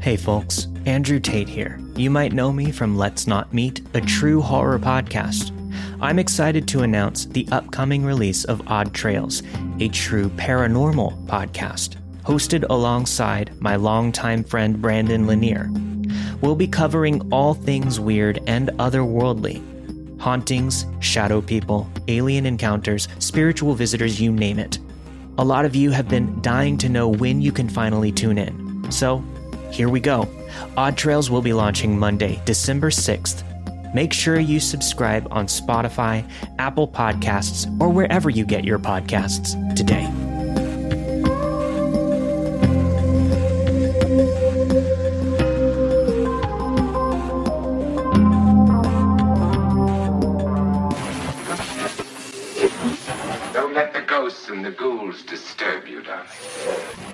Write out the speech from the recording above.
Hey folks, Andrew Tate here. You might know me from Let's Not Meet, a true horror podcast. I'm excited to announce the upcoming release of Odd Trails, a true paranormal podcast, hosted alongside my longtime friend Brandon Lanier. We'll be covering all things weird and otherworldly hauntings, shadow people, alien encounters, spiritual visitors, you name it. A lot of you have been dying to know when you can finally tune in. So, here we go. Odd Trails will be launching Monday, December 6th. Make sure you subscribe on Spotify, Apple Podcasts, or wherever you get your podcasts today. Don't let the ghosts and the ghouls disturb you, darling.